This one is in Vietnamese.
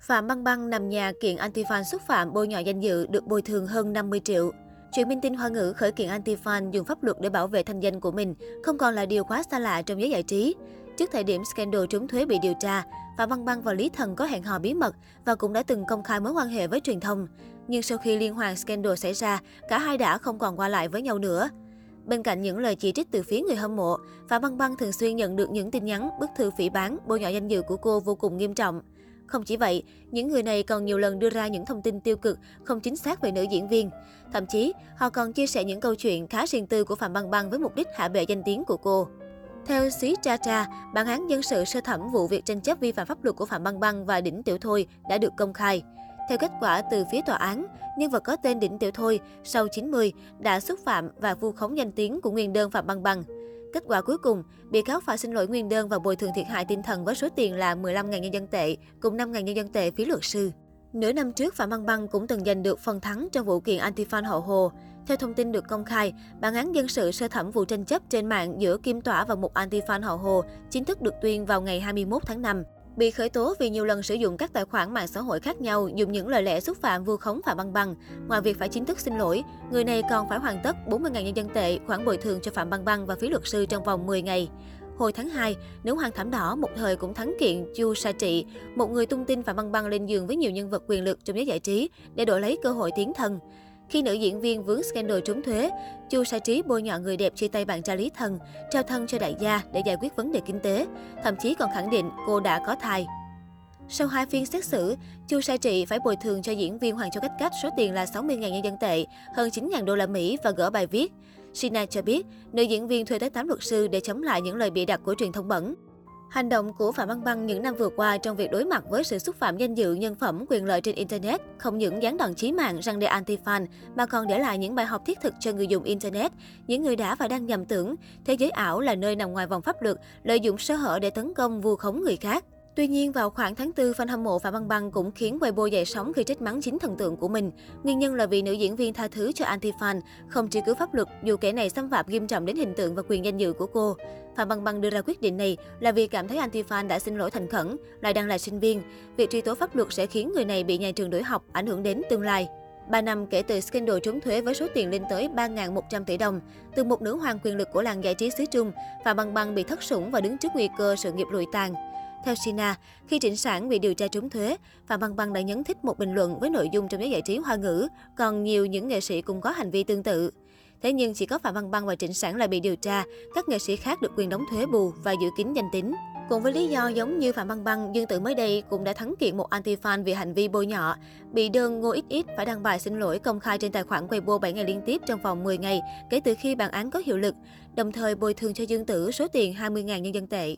Phạm Băng Băng nằm nhà kiện anti-fan xúc phạm bôi nhọ danh dự được bồi thường hơn 50 triệu. Chuyện minh tinh Hoa ngữ khởi kiện anti-fan dùng pháp luật để bảo vệ thanh danh của mình không còn là điều quá xa lạ trong giới giải trí. Trước thời điểm scandal trốn thuế bị điều tra, Phạm Băng Băng và Lý Thần có hẹn hò bí mật và cũng đã từng công khai mối quan hệ với truyền thông. Nhưng sau khi liên hoàn scandal xảy ra, cả hai đã không còn qua lại với nhau nữa. Bên cạnh những lời chỉ trích từ phía người hâm mộ, Phạm Băng Băng thường xuyên nhận được những tin nhắn, bức thư phỉ bán, bôi nhọ danh dự của cô vô cùng nghiêm trọng. Không chỉ vậy, những người này còn nhiều lần đưa ra những thông tin tiêu cực, không chính xác về nữ diễn viên. Thậm chí, họ còn chia sẻ những câu chuyện khá riêng tư của Phạm Băng Băng với mục đích hạ bệ danh tiếng của cô. Theo Xí Cha Cha, bản án dân sự sơ thẩm vụ việc tranh chấp vi phạm pháp luật của Phạm Băng Băng và Đỉnh Tiểu Thôi đã được công khai. Theo kết quả từ phía tòa án, nhân vật có tên Đỉnh Tiểu Thôi sau 90 đã xúc phạm và vu khống danh tiếng của nguyên đơn Phạm Băng Băng. Kết quả cuối cùng, bị cáo phải xin lỗi nguyên đơn và bồi thường thiệt hại tinh thần với số tiền là 15.000 nhân dân tệ, cùng 5.000 nhân dân tệ phí luật sư. Nửa năm trước, Phạm Văn Băng cũng từng giành được phần thắng trong vụ kiện anti-fan hậu hồ. Theo thông tin được công khai, bản án dân sự sơ thẩm vụ tranh chấp trên mạng giữa Kim Tỏa và một anti-fan hậu hồ chính thức được tuyên vào ngày 21 tháng 5. Bị khởi tố vì nhiều lần sử dụng các tài khoản mạng xã hội khác nhau dùng những lời lẽ xúc phạm vu khống Phạm Băng Băng. Ngoài việc phải chính thức xin lỗi, người này còn phải hoàn tất 40.000 nhân dân tệ khoản bồi thường cho Phạm Băng Băng và phí luật sư trong vòng 10 ngày. Hồi tháng 2, nữ hoàng thảm đỏ một thời cũng thắng kiện Chu Sa Trị, một người tung tin Phạm Băng Băng lên giường với nhiều nhân vật quyền lực trong giới giải trí để đổi lấy cơ hội tiến thân. Khi nữ diễn viên vướng scandal trốn thuế, Chu Sa Trí bôi nhọ người đẹp chia tay bạn trai Lý Thần, trao thân cho đại gia để giải quyết vấn đề kinh tế, thậm chí còn khẳng định cô đã có thai. Sau hai phiên xét xử, Chu Sa Trị phải bồi thường cho diễn viên Hoàng Châu Cách Cách số tiền là 60.000 nhân dân tệ, hơn 9.000 đô la Mỹ và gỡ bài viết. Sina cho biết, nữ diễn viên thuê tới 8 luật sư để chống lại những lời bịa đặt của truyền thông bẩn. Hành động của Phạm Băng Băng những năm vừa qua trong việc đối mặt với sự xúc phạm danh dự, nhân phẩm, quyền lợi trên Internet không những gián đoạn chí mạng răng đe anti-fan mà còn để lại những bài học thiết thực cho người dùng Internet, những người đã và đang nhầm tưởng thế giới ảo là nơi nằm ngoài vòng pháp luật, lợi dụng sơ hở để tấn công vu khống người khác. Tuy nhiên, vào khoảng tháng 4, fan hâm mộ Phạm Băng Băng cũng khiến Weibo dậy sóng khi trách mắng chính thần tượng của mình. Nguyên nhân là vì nữ diễn viên tha thứ cho anti-fan, không truy cứu pháp luật dù kẻ này xâm phạm nghiêm trọng đến hình tượng và quyền danh dự của cô. Phạm Băng Băng đưa ra quyết định này là vì cảm thấy anti-fan đã xin lỗi thành khẩn, lại đang là sinh viên. Việc truy tố pháp luật sẽ khiến người này bị nhà trường đuổi học, ảnh hưởng đến tương lai. 3 năm kể từ scandal trốn thuế với số tiền lên tới 3.100 tỷ đồng. Từ một nữ hoàng quyền lực của làng giải trí xứ Trung, Phạm Băng Băng bị thất sủng và đứng trước nguy cơ sự nghiệp lụi tàn. Theo Sina, khi Trịnh Sản bị điều tra trốn thuế, Phạm Băng Băng đã nhấn thích một bình luận với nội dung trong giới giải trí hoa ngữ, còn nhiều những nghệ sĩ cũng có hành vi tương tự. Thế nhưng chỉ có Phạm Băng Băng và Trịnh Sản là bị điều tra, các nghệ sĩ khác được quyền đóng thuế bù và giữ kín danh tính. Cùng với lý do giống như Phạm Băng Băng, Dương Tử mới đây cũng đã thắng kiện một anti-fan vì hành vi bôi nhọ. Bị đơn Ngô XX phải đăng bài xin lỗi công khai trên tài khoản Weibo 7 ngày liên tiếp trong vòng 10 ngày kể từ khi bản án có hiệu lực, đồng thời bồi thường cho Dương Tử số tiền 20.000 nhân dân tệ.